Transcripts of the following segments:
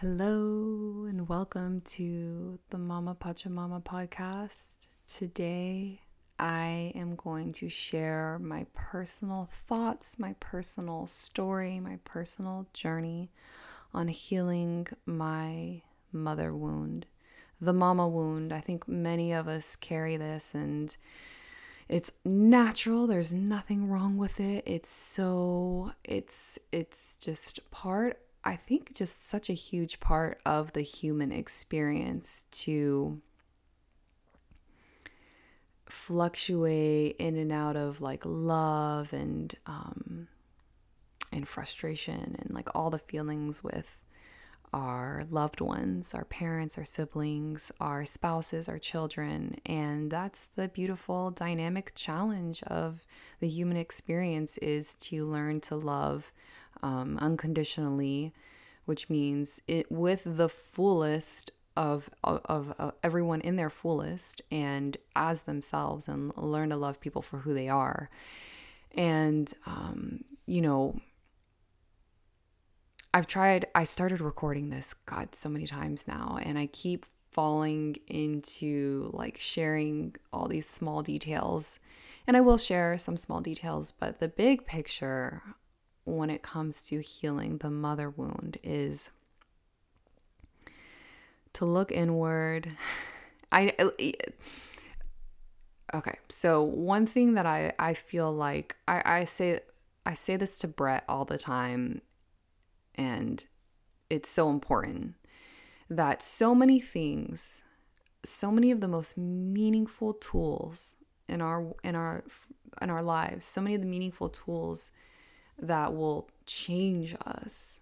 Hello and welcome to the Mama Pachamama podcast. Today I am going to share my personal thoughts, my personal story, my personal journey on healing my mother wound, the mama wound. I think many of us carry this and it's natural there's nothing wrong with it it's so it's it's just part I think just such a huge part of the human experience to fluctuate in and out of like love and um, and frustration and like all the feelings with our loved ones, our parents, our siblings, our spouses, our children. And that's the beautiful dynamic challenge of the human experience is to learn to love um, unconditionally, which means it with the fullest of, of, of everyone in their fullest and as themselves and learn to love people for who they are. And, um, you know, I've tried, I started recording this, God, so many times now, and I keep falling into like sharing all these small details. And I will share some small details, but the big picture when it comes to healing the mother wound is to look inward. I okay. So one thing that I I feel like I I say I say this to Brett all the time, and it's so important that so many things, so many of the most meaningful tools in our in our in our lives, so many of the meaningful tools that will change us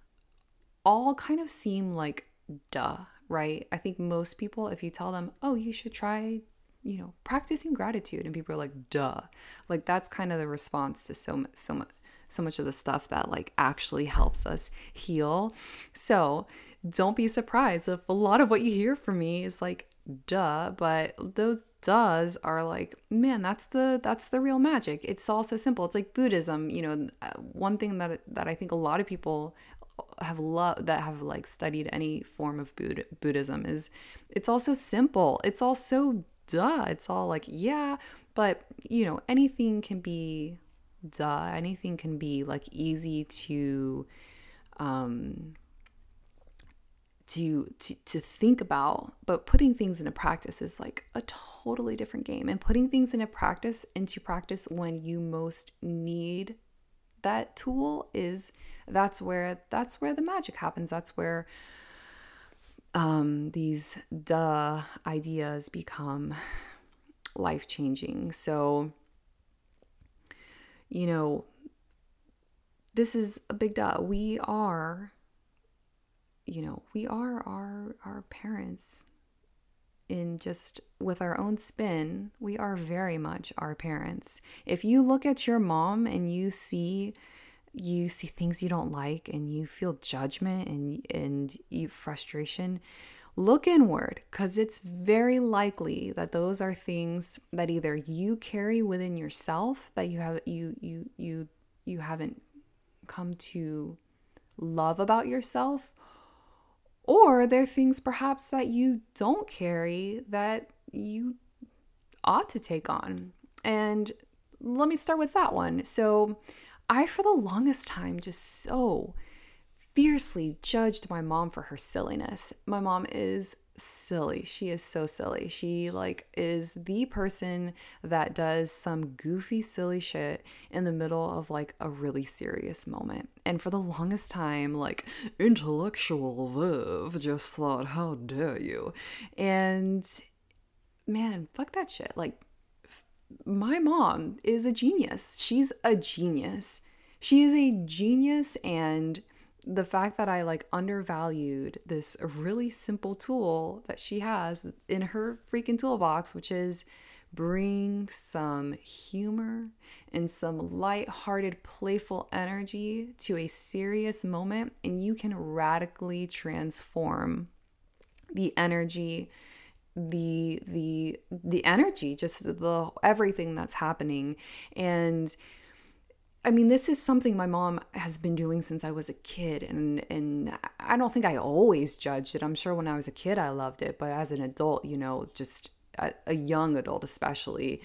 all kind of seem like duh, right? I think most people, if you tell them, oh, you should try, you know, practicing gratitude, and people are like, duh. Like that's kind of the response to so much, so much, so much of the stuff that like actually helps us heal. So don't be surprised if a lot of what you hear from me is like, duh, but those does are like man that's the that's the real magic. It's all so simple. It's like buddhism you know uh, one thing that that i think a lot of people have loved that have like studied any form of Buddh- buddhism is it's all so simple. It's all so duh. It's all like yeah but you know anything can be duh. Anything can be like easy to um to, to to think about but putting things into practice is like a totally different game. And putting things into practice into practice when you most need that tool is that's where that's where the magic happens. That's where um, these duh ideas become life changing so you know this is a big duh. We are you know, we are our our parents in just with our own spin, we are very much our parents. If you look at your mom and you see you see things you don't like and you feel judgment and and you frustration, look inward cuz it's very likely that those are things that either you carry within yourself that you have you you you you haven't come to love about yourself or there are things perhaps that you don't carry that you ought to take on. And let me start with that one. So, I, for the longest time, just so fiercely judged my mom for her silliness. My mom is silly. She is so silly. She like is the person that does some goofy silly shit in the middle of like a really serious moment. And for the longest time like intellectual Viv just thought how dare you. And man, fuck that shit. Like my mom is a genius. She's a genius. She is a genius and the fact that I like undervalued this really simple tool that she has in her freaking toolbox, which is bring some humor and some light-hearted, playful energy to a serious moment, and you can radically transform the energy the the the energy just the everything that's happening. And I mean, this is something my mom has been doing since I was a kid, and and I don't think I always judged it. I'm sure when I was a kid I loved it, but as an adult, you know, just a, a young adult especially,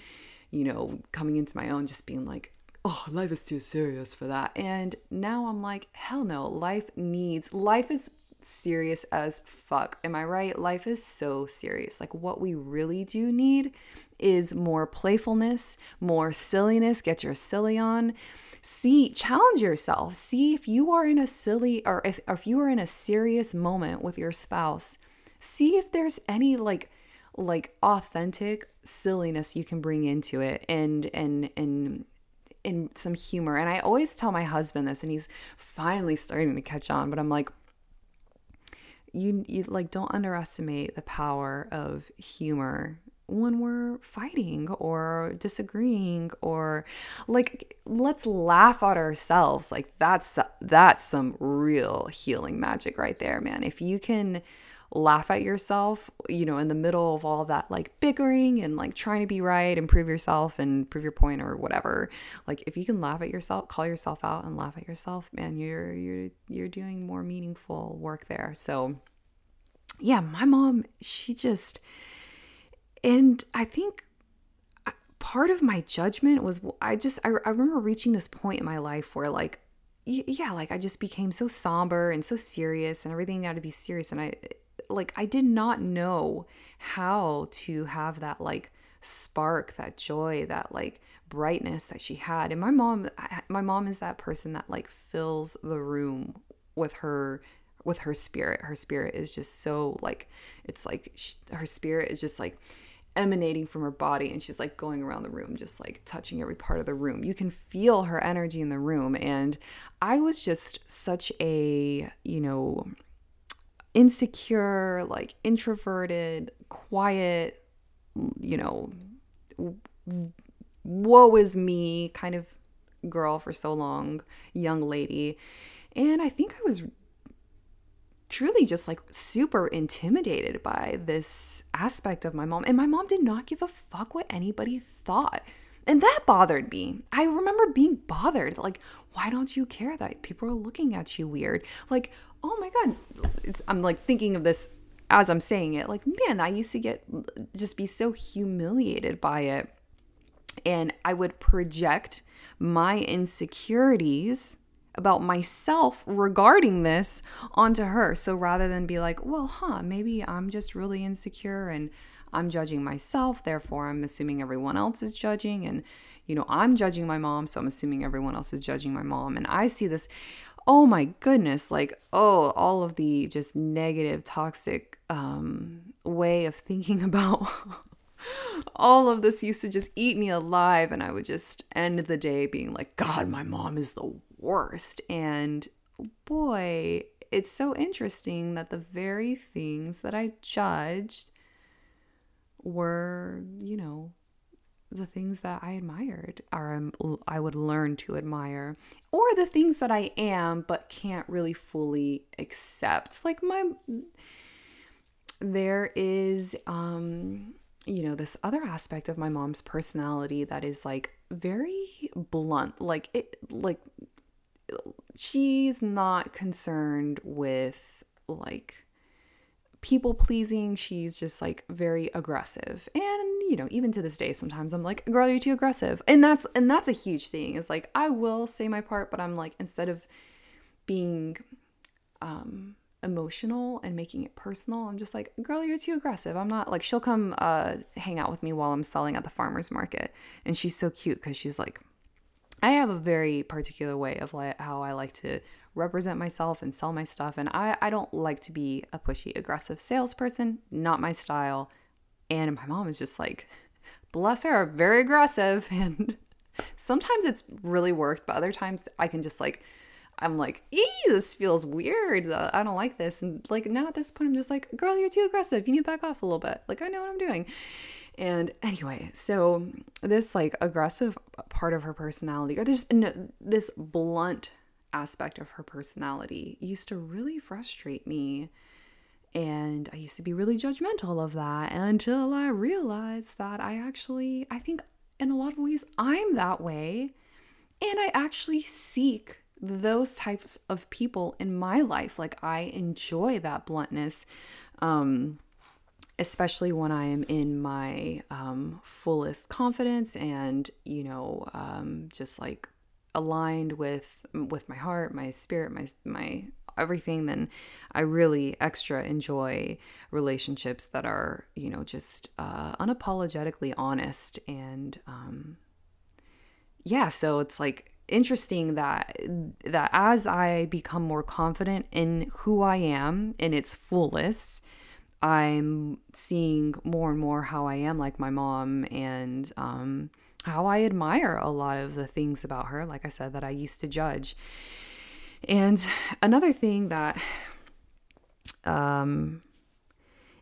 you know, coming into my own, just being like, oh, life is too serious for that. And now I'm like, hell no, life needs life is serious as fuck. Am I right? Life is so serious. Like what we really do need is more playfulness, more silliness. Get your silly on see challenge yourself. See if you are in a silly or if, or if you are in a serious moment with your spouse see if there's any like like authentic silliness you can bring into it and and and in some humor. And i always tell my husband this and he's finally starting to catch on but i'm like you you like don't underestimate the power of humor when we're fighting or disagreeing or like let's laugh at ourselves. Like that's that's some real healing magic right there man. If you can laugh at yourself you know in the middle of all that like bickering and like trying to be right and prove yourself and prove your point or whatever like if you can laugh at yourself call yourself out and laugh at yourself man you're you're you're doing more meaningful work there. So yeah my mom she just and I think uh, part of my judgment was I just, I, I remember reaching this point in my life where, like, yeah, like I just became so somber and so serious and everything had to be serious. And I, like, I did not know how to have that, like, spark, that joy, that, like, brightness that she had. And my mom, my mom is that person that, like, fills the room with her with her spirit her spirit is just so like it's like she, her spirit is just like emanating from her body and she's like going around the room just like touching every part of the room. You can feel her energy in the room and i was just such a you know insecure like introverted quiet you know woe is me kind of girl for so long young lady. And i think i was truly just like super intimidated by this aspect of my mom. And my mom did not give a fuck what anybody thought. And that bothered me. I remember being bothered. Like, why don't you care that people are looking at you weird? Like, oh my God. It's, I'm like thinking of this as I'm saying it. Like, man, I used to get just be so humiliated by it. And I would project my insecurities about myself regarding this onto her. So rather than be like, well, huh, maybe I'm just really insecure and I'm judging myself, therefore I'm assuming everyone else is judging. And, you know, I'm judging my mom, so I'm assuming everyone else is judging my mom. And I see this, oh my goodness, like, oh, all of the just negative, toxic um, way of thinking about. All of this used to just eat me alive, and I would just end the day being like, God, my mom is the worst. And boy, it's so interesting that the very things that I judged were, you know, the things that I admired or I would learn to admire, or the things that I am but can't really fully accept. Like my, there is, um, you know, this other aspect of my mom's personality that is like very blunt. Like it, like she's not concerned with like people pleasing. She's just like very aggressive. And you know, even to this day sometimes I'm like, "Girl, you're too aggressive." And that's and that's a huge thing. Is like I will say my part, but I'm like instead of being um emotional and making it personal, I'm just like, "Girl, you're too aggressive." I'm not like she'll come uh hang out with me while I'm selling at the farmers market, and she's so cute cuz she's like I have a very particular way of like how I like to represent myself and sell my stuff. And I, I don't like to be a pushy, aggressive salesperson, not my style. And my mom is just like, bless her, very aggressive. And sometimes it's really worked, but other times I can just like, I'm like, ee, this feels weird. I don't like this. And like now at this point, I'm just like, girl, you're too aggressive. You need to back off a little bit. Like I know what I'm doing. And anyway, so this like aggressive part of her personality, or this no, this blunt aspect of her personality, used to really frustrate me. And I used to be really judgmental of that until I realized that I actually, I think in a lot of ways, I'm that way. And I actually seek those types of people in my life. Like I enjoy that bluntness. Um, especially when I am in my um, fullest confidence and you know um, just like aligned with with my heart, my spirit, my my everything, then I really extra enjoy relationships that are you know just uh, unapologetically honest and um, yeah. So it's like interesting that that as I become more confident in who I am in its fullest I'm seeing more and more how I am like my mom and um, how I admire a lot of the things about her, like I said, that I used to judge. And another thing that um,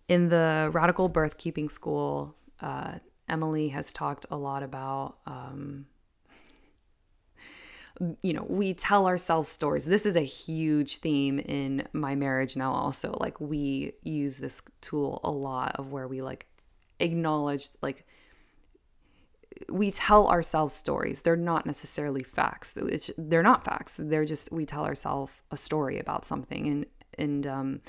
in the radical birth keeping school, uh, Emily has talked a lot about um, you know, we tell ourselves stories. This is a huge theme in my marriage now, also. Like, we use this tool a lot of where we like acknowledge, like, we tell ourselves stories. They're not necessarily facts. It's, they're not facts. They're just, we tell ourselves a story about something. And, and, um,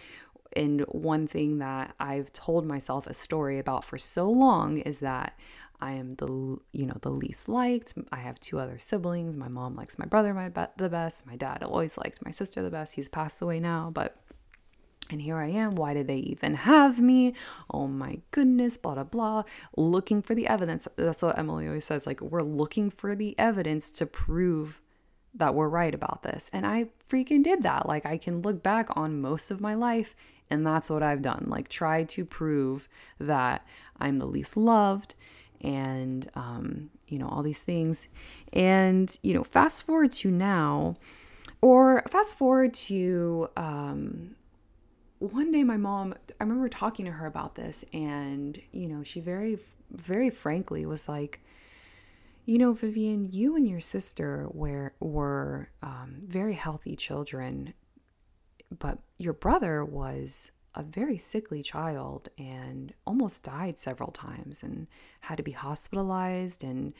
and one thing that I've told myself a story about for so long is that I am the you know the least liked. I have two other siblings. My mom likes my brother my be- the best. My dad always liked my sister the best. He's passed away now, but and here I am. Why did they even have me? Oh my goodness, blah blah blah. Looking for the evidence. That's what Emily always says. Like we're looking for the evidence to prove that we're right about this. And I freaking did that. Like I can look back on most of my life and that's what I've done. Like try to prove that I'm the least loved and um, you know all these things. And you know fast forward to now or fast forward to um, one day my mom i remember talking to her about this and you know she very very frankly was like you know vivian you and your sister were were um, very healthy children but your brother was a very sickly child and almost died several times and had to be hospitalized. And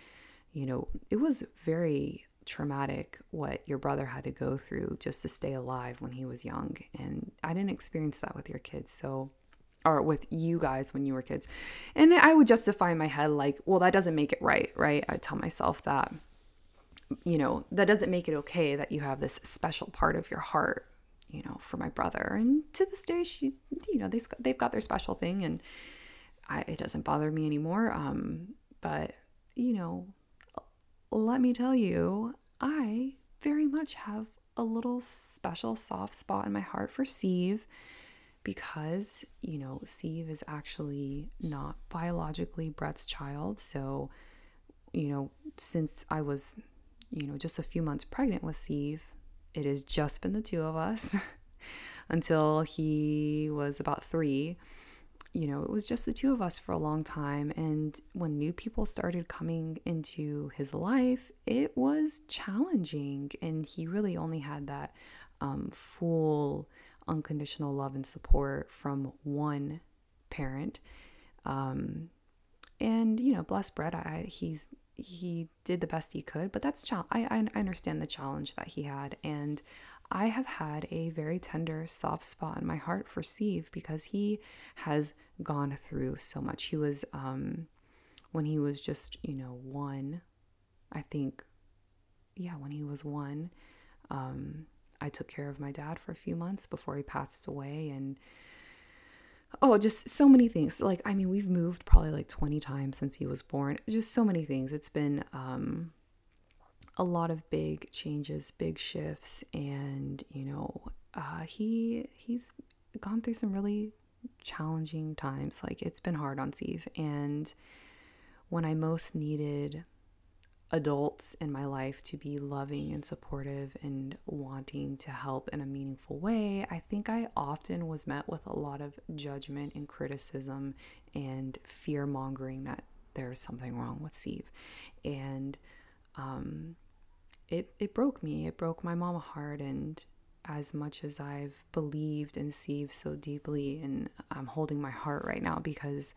you know it was very traumatic what your brother had to go through just to stay alive when he was young. And I didn't experience that with your kids so or with you guys when you were kids. And I would justify in my head like well that doesn't make it right right? I tell myself that you know that doesn't make it okay that you have this special part of your heart you know, for my brother. And to this day, she, you know, they, they've got their special thing and I, it doesn't bother me anymore. Um, but, you know, let me tell you, I very much have a little special soft spot in my heart for Steve because, you know, Steve is actually not biologically Brett's child. So, you know, since I was, you know, just a few months pregnant with Steve, it has just been the two of us until he was about three. You know, it was just the two of us for a long time. And when new people started coming into his life, it was challenging. And he really only had that um, full, unconditional love and support from one parent. Um, and you know, bless Brett, I, he's he did the best he could, but that's chal- I, I understand the challenge that he had, and I have had a very tender, soft spot in my heart for Steve because he has gone through so much. He was um, when he was just you know one, I think, yeah, when he was one, um, I took care of my dad for a few months before he passed away, and oh, just so many things. Like, I mean, we've moved probably like 20 times since he was born. Just so many things. It's been um, a lot of big changes, big shifts, and you know, uh, he he's gone through some really challenging times. Like, it's been hard on Steve, and when I most needed adults in my life to be loving and supportive and wanting to help in a meaningful way, I think I often was met with a lot of judgment and criticism and fear mongering that there's something wrong with Steve. And um, it, it broke me. It broke my mama heart. And as much as I've believed in Steve so deeply, and I'm holding my heart right now because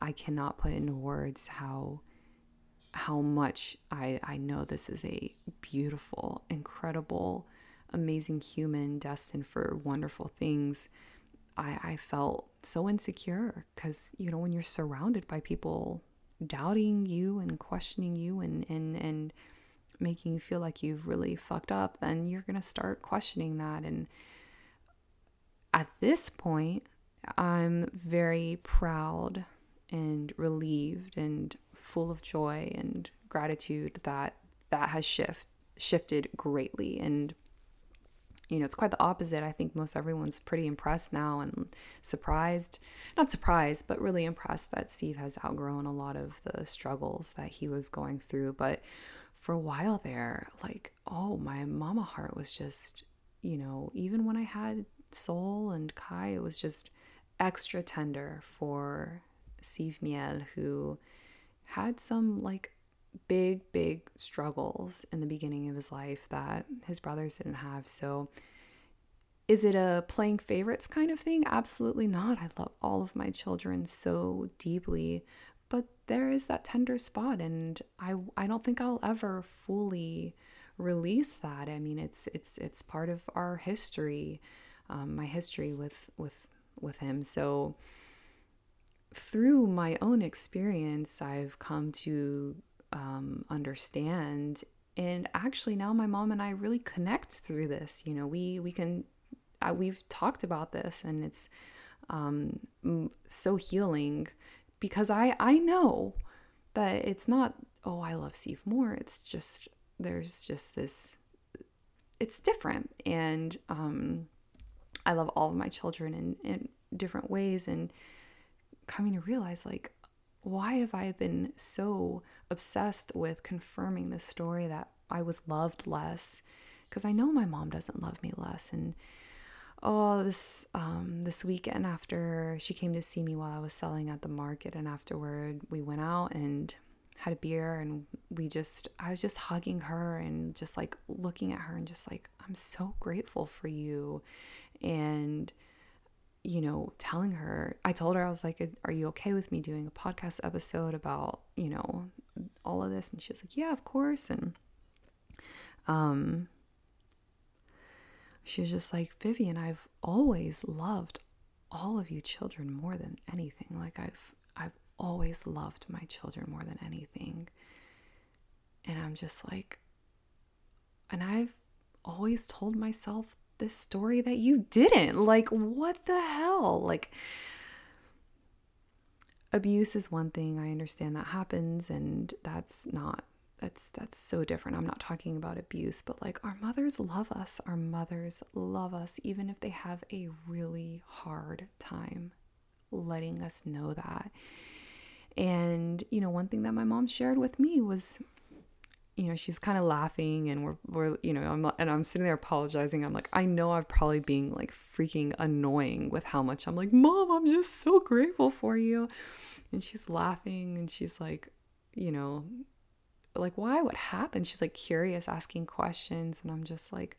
I cannot put into words how how much I, I know this is a beautiful, incredible, amazing human destined for wonderful things. I, I felt so insecure because, you know, when you're surrounded by people doubting you and questioning you and, and, and making you feel like you've really fucked up, then you're going to start questioning that. And at this point, I'm very proud and relieved and full of joy and gratitude that that has shift shifted greatly. And you know it's quite the opposite. I think most everyone's pretty impressed now and surprised not surprised but really impressed that steve has outgrown a lot of the struggles that he was going through. But for a while there like oh my mama heart was just you know even when i had soul and kai it was just extra tender for steve miel who had some like big, big struggles in the beginning of his life that his brothers didn't have. So, is it a playing favorites kind of thing? Absolutely not. I love all of my children so deeply, but there is that tender spot, and I I don't think I'll ever fully release that. I mean, it's it's it's part of our history, um, my history with with with him. So through my own experience, I've come to um, understand. And actually, now my mom and I really connect through this. You know, we we can uh, we've talked about this, and it's um, so healing because I I know that it's not oh I love Steve more. It's just there's just this it's different, and um, I love all of my children in in different ways, and coming to realize like why have I been so obsessed with confirming this story that I was loved less? Because I know my mom doesn't love me less. And oh, this um, this weekend after she came to see me while I was selling at the market, and afterward we went out and had a beer, and we just I was just hugging her and just like looking at her and just like I'm so grateful for you, and you know, telling her, I told her, I was like, Are you okay with me doing a podcast episode about, you know, all of this? And she's like, Yeah, of course. And, um, she was just like, Vivian, I've always loved all of you children more than anything. Like, I've, I've always loved my children more than anything. And I'm just like, and I've always told myself this story that you didn't. Like, what the hell? Like, abuse is one thing. I understand that happens, and that's not. That's that's so different. I'm not talking about abuse, but like our mothers love us. Our mothers love us even if they have a really hard time letting us know that. And you know, one thing that my mom shared with me was you know, she's kind of laughing and we're, we're, you know, I'm, and I'm sitting there apologizing. I'm like, I know I'm probably being like freaking annoying with how much I'm like, Mom, I'm just so grateful for you. And she's laughing and she's like, you know, like, why? What happened? She's like curious, asking questions. And I'm just like,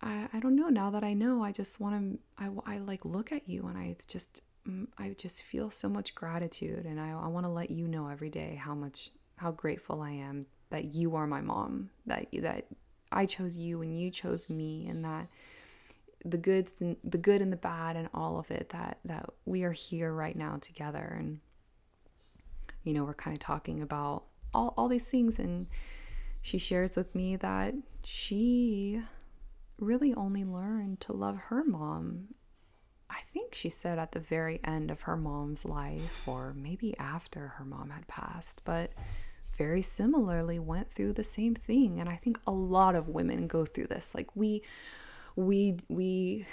I, I don't know. Now that I know, I just want to, I, I like look at you and I just, mm, I just feel so much gratitude. And I, I want to let you know every day how much, how grateful I am that you are my mom, that that I chose you and you chose me, and that the good, the good and the bad and all of it that that we are here right now together. And you know we're kind of talking about all, all these things and she shares with me that she really only learned to love her mom I think she said at the very end of her mom's life, or maybe after her mom had passed, but very similarly went through the same thing and i think a lot of women go through this. Like we we we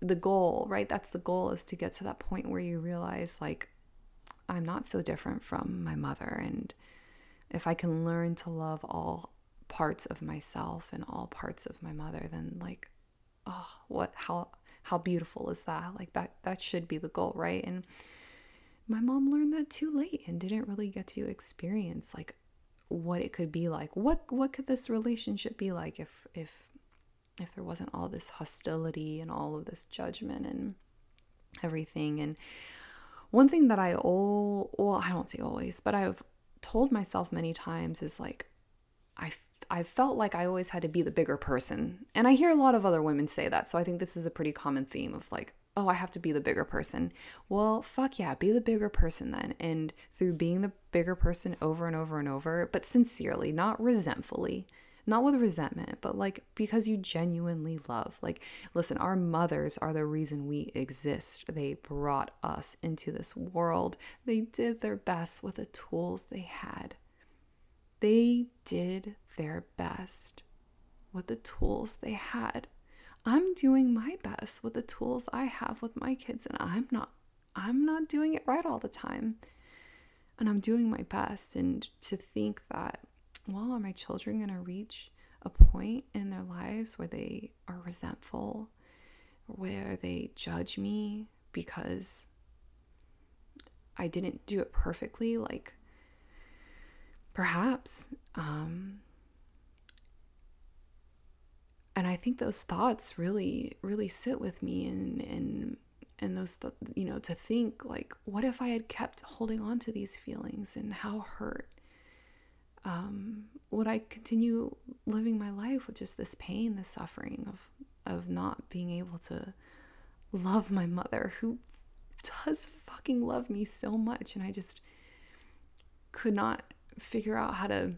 the goal right? That's the goal is to get to that point where you realize like i'm not so different from my mother and if i can learn to love all parts of myself and all parts of my mother then like oh what how how beautiful is that? Like that that should be the goal right? And my mom learned that too late and didn't really get to experience like what it could be like. What what could this relationship be like if if if there wasn't all this hostility and all of this judgment and everything and one thing that I oh well I don't say always but I've told myself many times is like I I felt like I always had to be the bigger person. And I hear a lot of other women say that. So I think this is a pretty common theme of like, oh, I have to be the bigger person. Well, fuck yeah, be the bigger person then. And through being the bigger person over and over and over, but sincerely, not resentfully, not with resentment, but like because you genuinely love. Like, listen, our mothers are the reason we exist. They brought us into this world, they did their best with the tools they had. They did their best with the tools they had. I'm doing my best with the tools I have with my kids and I'm not I'm not doing it right all the time. And I'm doing my best and to think that well are my children going to reach a point in their lives where they are resentful where they judge me because I didn't do it perfectly like Perhaps. Um, and I think those thoughts really, really sit with me and, and, and those, th- you know, to think like, what if I had kept holding on to these feelings and how hurt um, would I continue living my life with just this pain, this suffering of of not being able to love my mother who does fucking love me so much and I just could not figure out how to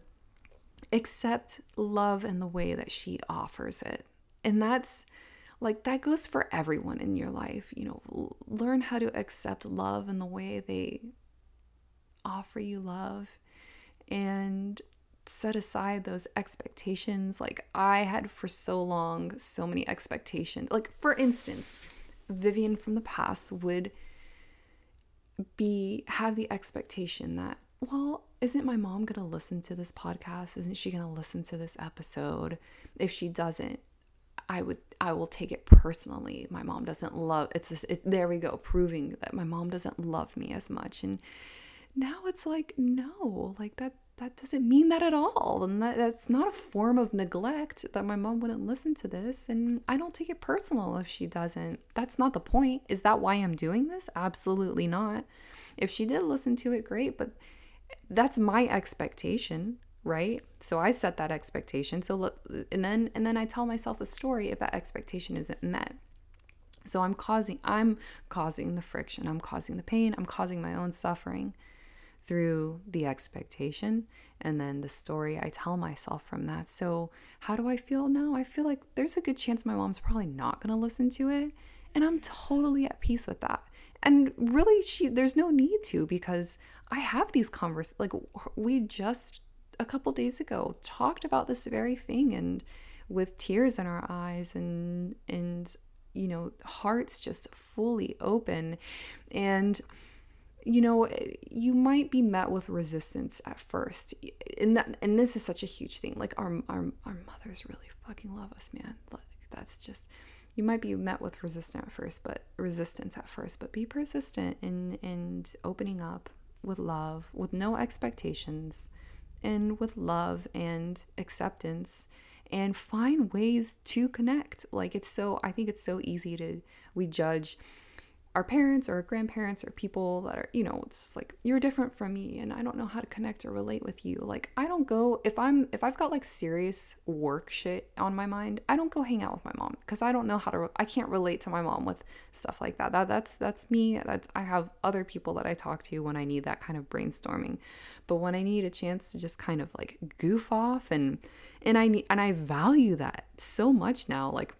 accept love in the way that she offers it. And that's like that goes for everyone in your life. You know, learn how to accept love in the way they offer you love and set aside those expectations. Like I had for so long so many expectations. Like for instance, Vivian from the past would be have the expectation that well, isn't my mom going to listen to this podcast? Isn't she going to listen to this episode? If she doesn't, I would I will take it personally. My mom doesn't love it's this it, there we go proving that my mom doesn't love me as much and now it's like no, like that that doesn't mean that at all. And that, that's not a form of neglect that my mom wouldn't listen to this. And I don't take it personal if she doesn't. That's not the point. Is that why I'm doing this? Absolutely not. If she did listen to it, great. But that's my expectation right? So i set that expectation. So look and then and then i tell myself a story if that expectation isn't met. So i'm causing i'm causing the friction. I'm causing the pain. I'm causing my own suffering through the expectation and then the story i tell myself from that. So how do i feel now? I feel like there's a good chance my mom's probably not going to listen to it and i'm totally at peace with that. And really she there's no need to because I have these conversations. Like we just a couple days ago talked about this very thing, and with tears in our eyes, and and you know hearts just fully open, and you know eh, you might be met with resistance at first. And that and this is such a huge thing. Like our our, our mothers really fucking love us man. Like that's just you might be met with resistance at first but resistance at first but be persistent in in opening up with love, with no expectations, and with love and acceptance and find ways to connect. Like it's so, I think it's so easy to, we judge our parents or our grandparents or people that are, you know, it's like you're different from me and I don't know how to connect or relate with you. Like I don't go if I'm if I've got like serious work shit on my mind, I don't go hang out with my mom because I don't know how to I can't relate to my mom with stuff like that. That that's that's me. That's I have other people that I talk to when I need that kind of brainstorming. But when I need a chance to just kind of like goof off and and I need and I value that so much now. Like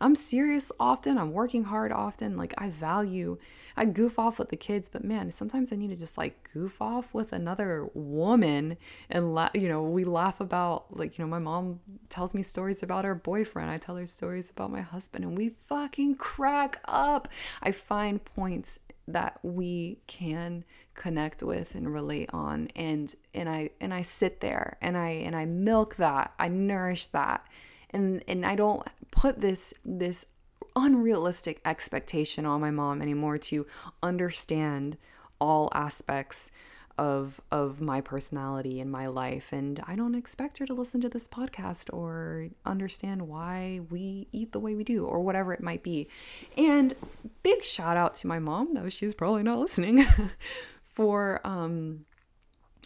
I'm serious often. I'm working hard often. Like I value, I goof off with the kids, but man, sometimes I need to just like goof off with another woman and la- you know, we laugh about like, you know, my mom tells me stories about her boyfriend. I tell her stories about my husband and we fucking crack up. I find points that we can connect with and relate on and and I and I sit there and I and I milk that. I nourish that and and I don't put this this unrealistic expectation on my mom anymore to understand all aspects of of my personality and my life and I don't expect her to listen to this podcast or understand why we eat the way we do or whatever it might be. And big shout out to my mom though she's probably not listening for um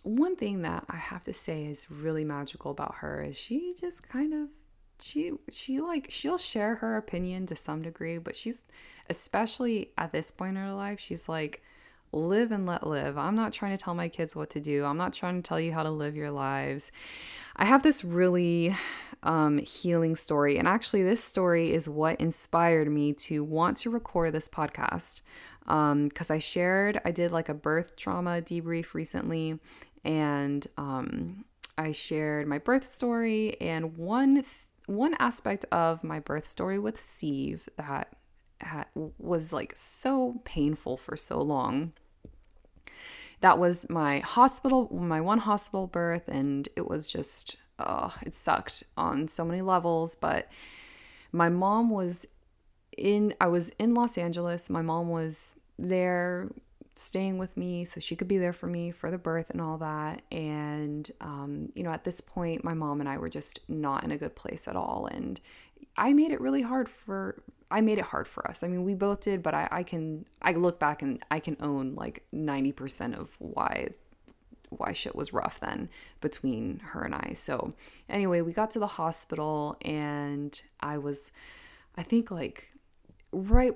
one thing that I have to say is really magical about her is she just kind of she she like she'll share her opinion to some degree, but she's especially at this point in her life, she's like live and let live. I'm not trying to tell my kids what to do. I'm not trying to tell you how to live your lives. I have this really um, healing story, and actually, this story is what inspired me to want to record this podcast. Because um, I shared, I did like a birth trauma debrief recently, and um, I shared my birth story and one one aspect of my birth story with Steve that was like so painful for so long. That was my hospital, my one hospital birth, and it was just, oh, it sucked on so many levels. But my mom was in, I was in Los Angeles. My mom was there staying with me so she could be there for me for the birth and all that. And, um, you know, at this point, my mom and I were just not in a good place at all. And I made it really hard for, I made it hard for us. I mean, we both did, but I, I can, I look back and I can own like 90% of why why shit was rough then between her and I. So, anyway, we got to the hospital and I was I think like right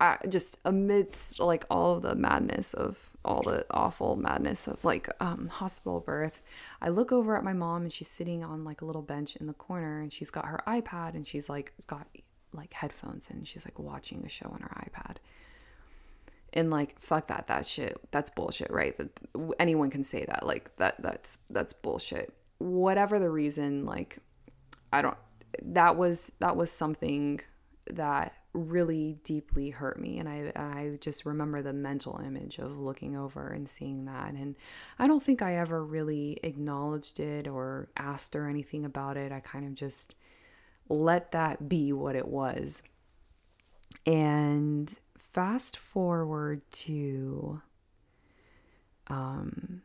I, just amidst like all of the madness of all the awful madness of like um, hospital birth, I look over at my mom and she's sitting on like a little bench in the corner and she's got her iPad and she's like got like headphones and she's like watching a show on her iPad. And like fuck that that shit that's bullshit right that anyone can say that like that that's that's bullshit whatever the reason like I don't that was that was something that really deeply hurt me and I I just remember the mental image of looking over and seeing that and I don't think I ever really acknowledged it or asked her anything about it. I kind of just let that be what it was. And fast forward to um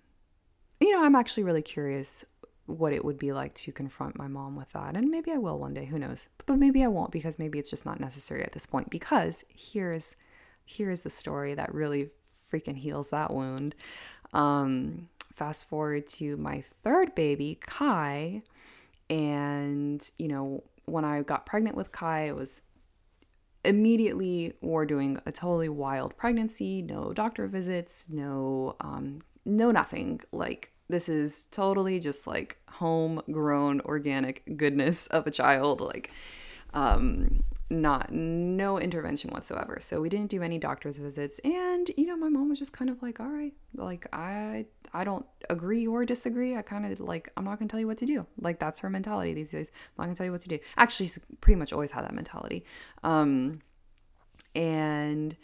you know, I'm actually really curious what it would be like to confront my mom with that. And maybe I will one day, who knows? But maybe I won't because maybe it's just not necessary at this point because here's here's the story that really freaking heals that wound. Um fast forward to my third baby, Kai, and you know, when I got pregnant with Kai, it was immediately we're doing a totally wild pregnancy, no doctor visits, no um no nothing. Like this is totally just like homegrown organic goodness of a child like um not no intervention whatsoever. So we didn't do any doctor's visits. And you know my mom was just kind of like all right like i i don't agree or disagree. I kind of like i'm not gonna tell you what to do. Like that's her mentality these days. I'm not gonna tell you what to do. Actually she's pretty much always had that mentality. Um and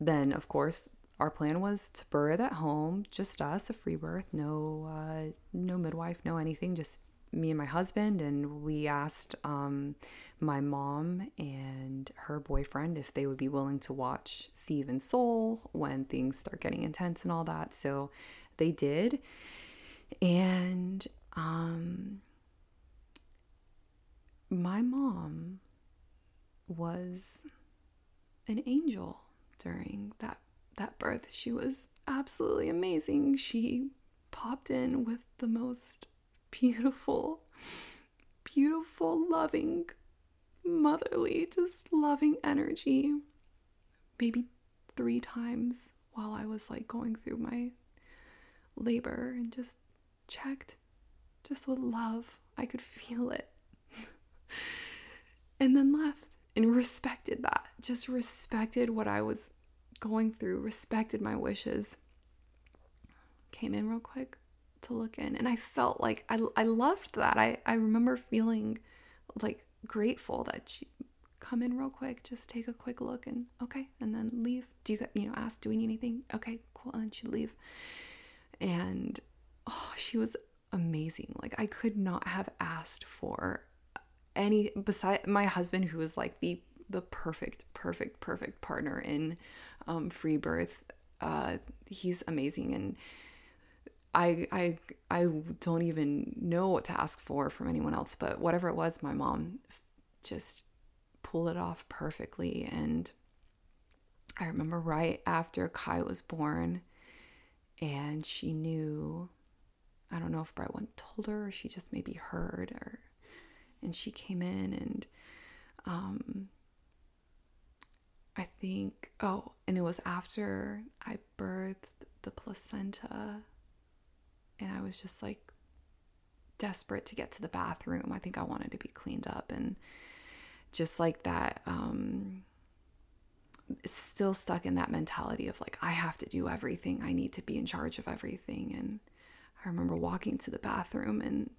then of course our plan was to birth at home, just us, a free birth, no, uh, no midwife, no anything, just me and my husband. And we asked um, my mom and her boyfriend if they would be willing to watch Steve and Soul when things start getting intense and all that. So they did. And um, my mom was an angel during that that birth. She was absolutely amazing. She popped in with the most beautiful, beautiful, loving, motherly, just loving energy. Maybe three times while I was like going through my labor and just checked just with love. I could feel it. and then left and respected that. Just respected what I was going through respected my wishes. Came in real quick to look in, and I felt like I, I loved that. I, I remember feeling like grateful that she come in real quick, just take a quick look, and okay, and then leave. Do you you know ask, do we need anything? Okay, cool, and then she'd leave. And oh, she was amazing. Like I could not have asked for any beside my husband, who was like the the perfect, perfect, perfect partner in um, free birth. Uh, he's amazing, and I I I don't even know what to ask for from anyone else. But whatever it was, my mom just pulled it off perfectly. And I remember right after Kai was born, and she knew I don't know if Brett went told her or she just maybe heard or and she came in and um think oh and it was after I birthed the placenta and I was just like desperate to get to the bathroom. I think I wanted to be cleaned up and just like that um still stuck in that mentality of like I have to do everything. I need to be in charge of everything and I remember walking to the bathroom and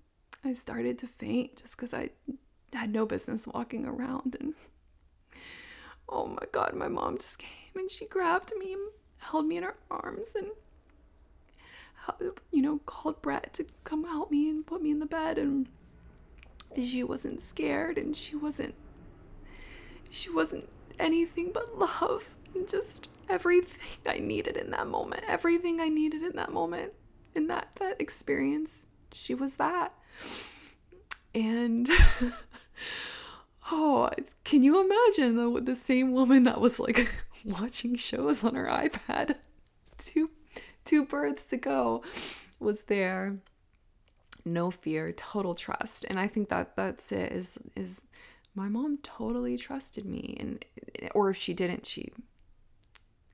I started to faint just cuz I had no business walking around and oh my god, my mom just came and she grabbed me and held me in her arms and you know, called Brett to come help me and put me in the bed and she wasn't scared and she wasn't she wasn't anything but love and just everything I needed in that moment. Everything I needed in that moment, in that that experience. She was that. And oh, can you imagine the, the same woman that was like watching shows on her iPad two two births ago was there. No fear total trust. And i think that that's it is is my mom totally trusted me. And or if she didn't she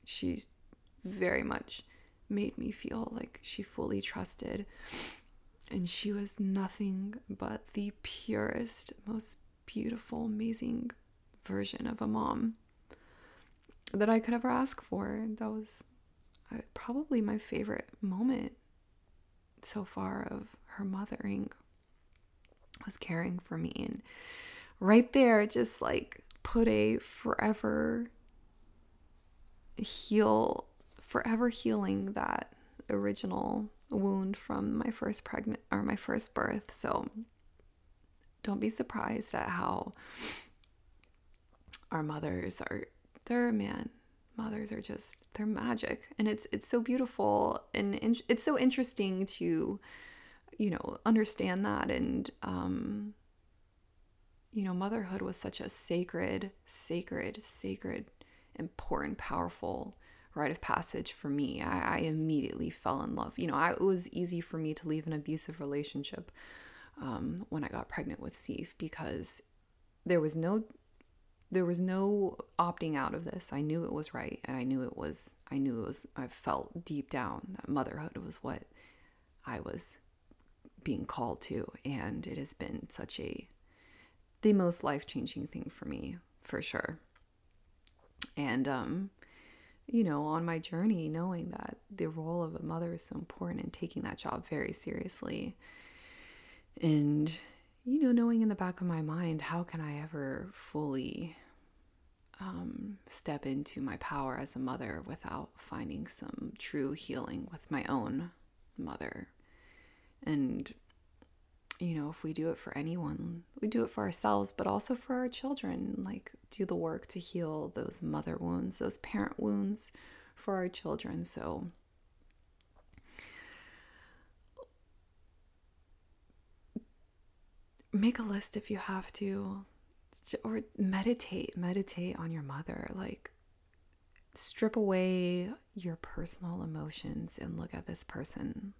she very much made me feel like she fully trusted. And she was nothing but the purest most beautiful amazing version of a mom that I could ever ask for. That was uh, probably my favorite moment so far of her mothering was caring for me. And right there just like put a forever heal forever healing that original wound from my first pregnant or my first birth. So don't be surprised at how our mothers are they're man mothers are just they're magic and it's it's so beautiful and in, it's so interesting to you know understand that and um you know, motherhood was such a sacred, sacred, sacred, important, powerful rite of passage for me. I, I immediately fell in love. You know, I, it was easy for me to leave an abusive relationship um, when I got pregnant with Steve because there was no there was no opting out of this. I knew it was right and I knew it was I knew it was I felt deep down that motherhood was what I was being called to and it has been such a the most life changing thing for me, for sure. And, um, you know, on my journey, knowing that the role of a mother is so important and taking that job very seriously. And, you know, knowing in the back of my mind, how can I ever fully um, step into my power as a mother without finding some true healing with my own mother? And you know, if we do it for anyone, we do it for ourselves, but also for our children. Like, do the work to heal those mother wounds, those parent wounds for our children. So, make a list if you have to, or meditate, meditate on your mother. Like, strip away your personal emotions and look at this person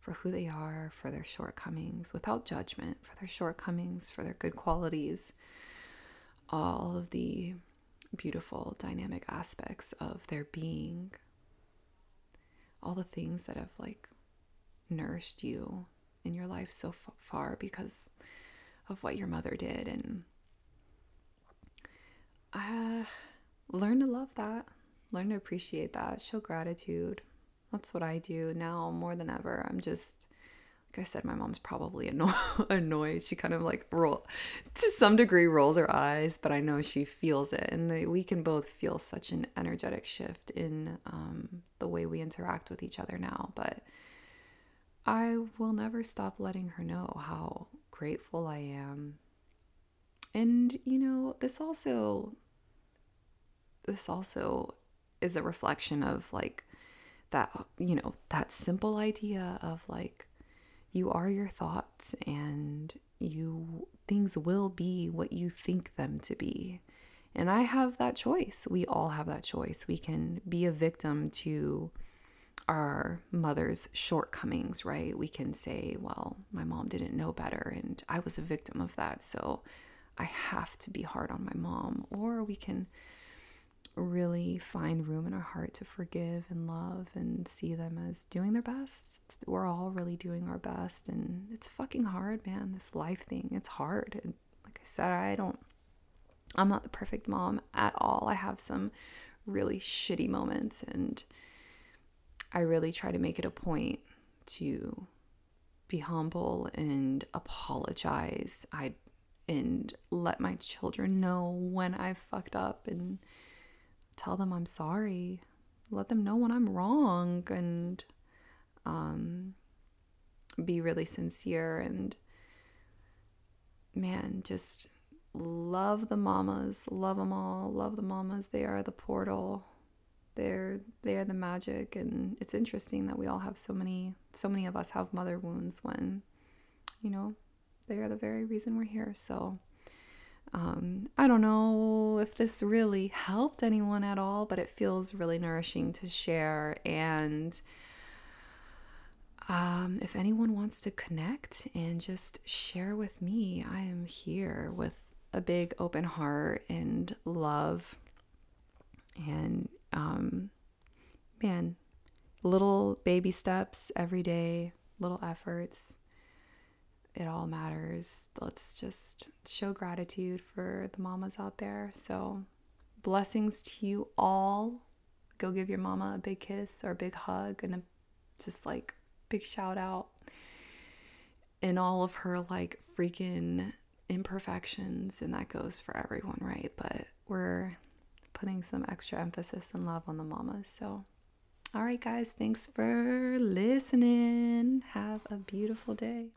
for who they are, for their shortcomings, without judgment, for their shortcomings, for their good qualities, all of the beautiful dynamic aspects of their being, all the things that have like nourished you in your life so far because of what your mother did and uh, learn to love that learn to appreciate that show gratitude that's what I do now more than ever. I'm just like I said, my mom's probably anno- annoyed. She kind of like roll to some degree rolls her eyes, but I know she feels it, and the, we can both feel such an energetic shift in um, the way we interact with each other now. But I will never stop letting her know how grateful I am, and you know this also this also is a reflection of like that you know that simple idea of like you are your thoughts and you things will be what you think them to be. And i have that choice. We all have that choice. We can be a victim to our mother's shortcomings, right? We can say, well, my mom didn't know better and I was a victim of that. So I have to be hard on my mom. Or we can really find room in our heart to forgive and love and see them as doing their best. We're all really doing our best. And it's fucking hard, man. This life thing, it's hard. And like I said, I don't, I'm not the perfect mom at all. I have some really shitty moments and I really try to make it a point to be humble and apologize. I and let my children know when I fucked up and tell them I'm sorry. Let them know when I'm wrong and um, be really sincere and man, just love the mamas, love them all, love the mamas. They are the portal they're they are the magic and it's interesting that we all have so many so many of us have mother wounds when you know they are the very reason we're here so um, I don't know if this really helped anyone at all, but it feels really nourishing to share. And um, if anyone wants to connect and just share with me, I am here with a big open heart and love. And um, man, little baby steps every day, little efforts. It all matters. Let's just show gratitude for the mamas out there. So, blessings to you all. Go give your mama a big kiss or a big hug and a just like big shout out in all of her like freaking imperfections. And that goes for everyone, right? But we're putting some extra emphasis and love on the mamas. So, all right, guys, thanks for listening. Have a beautiful day.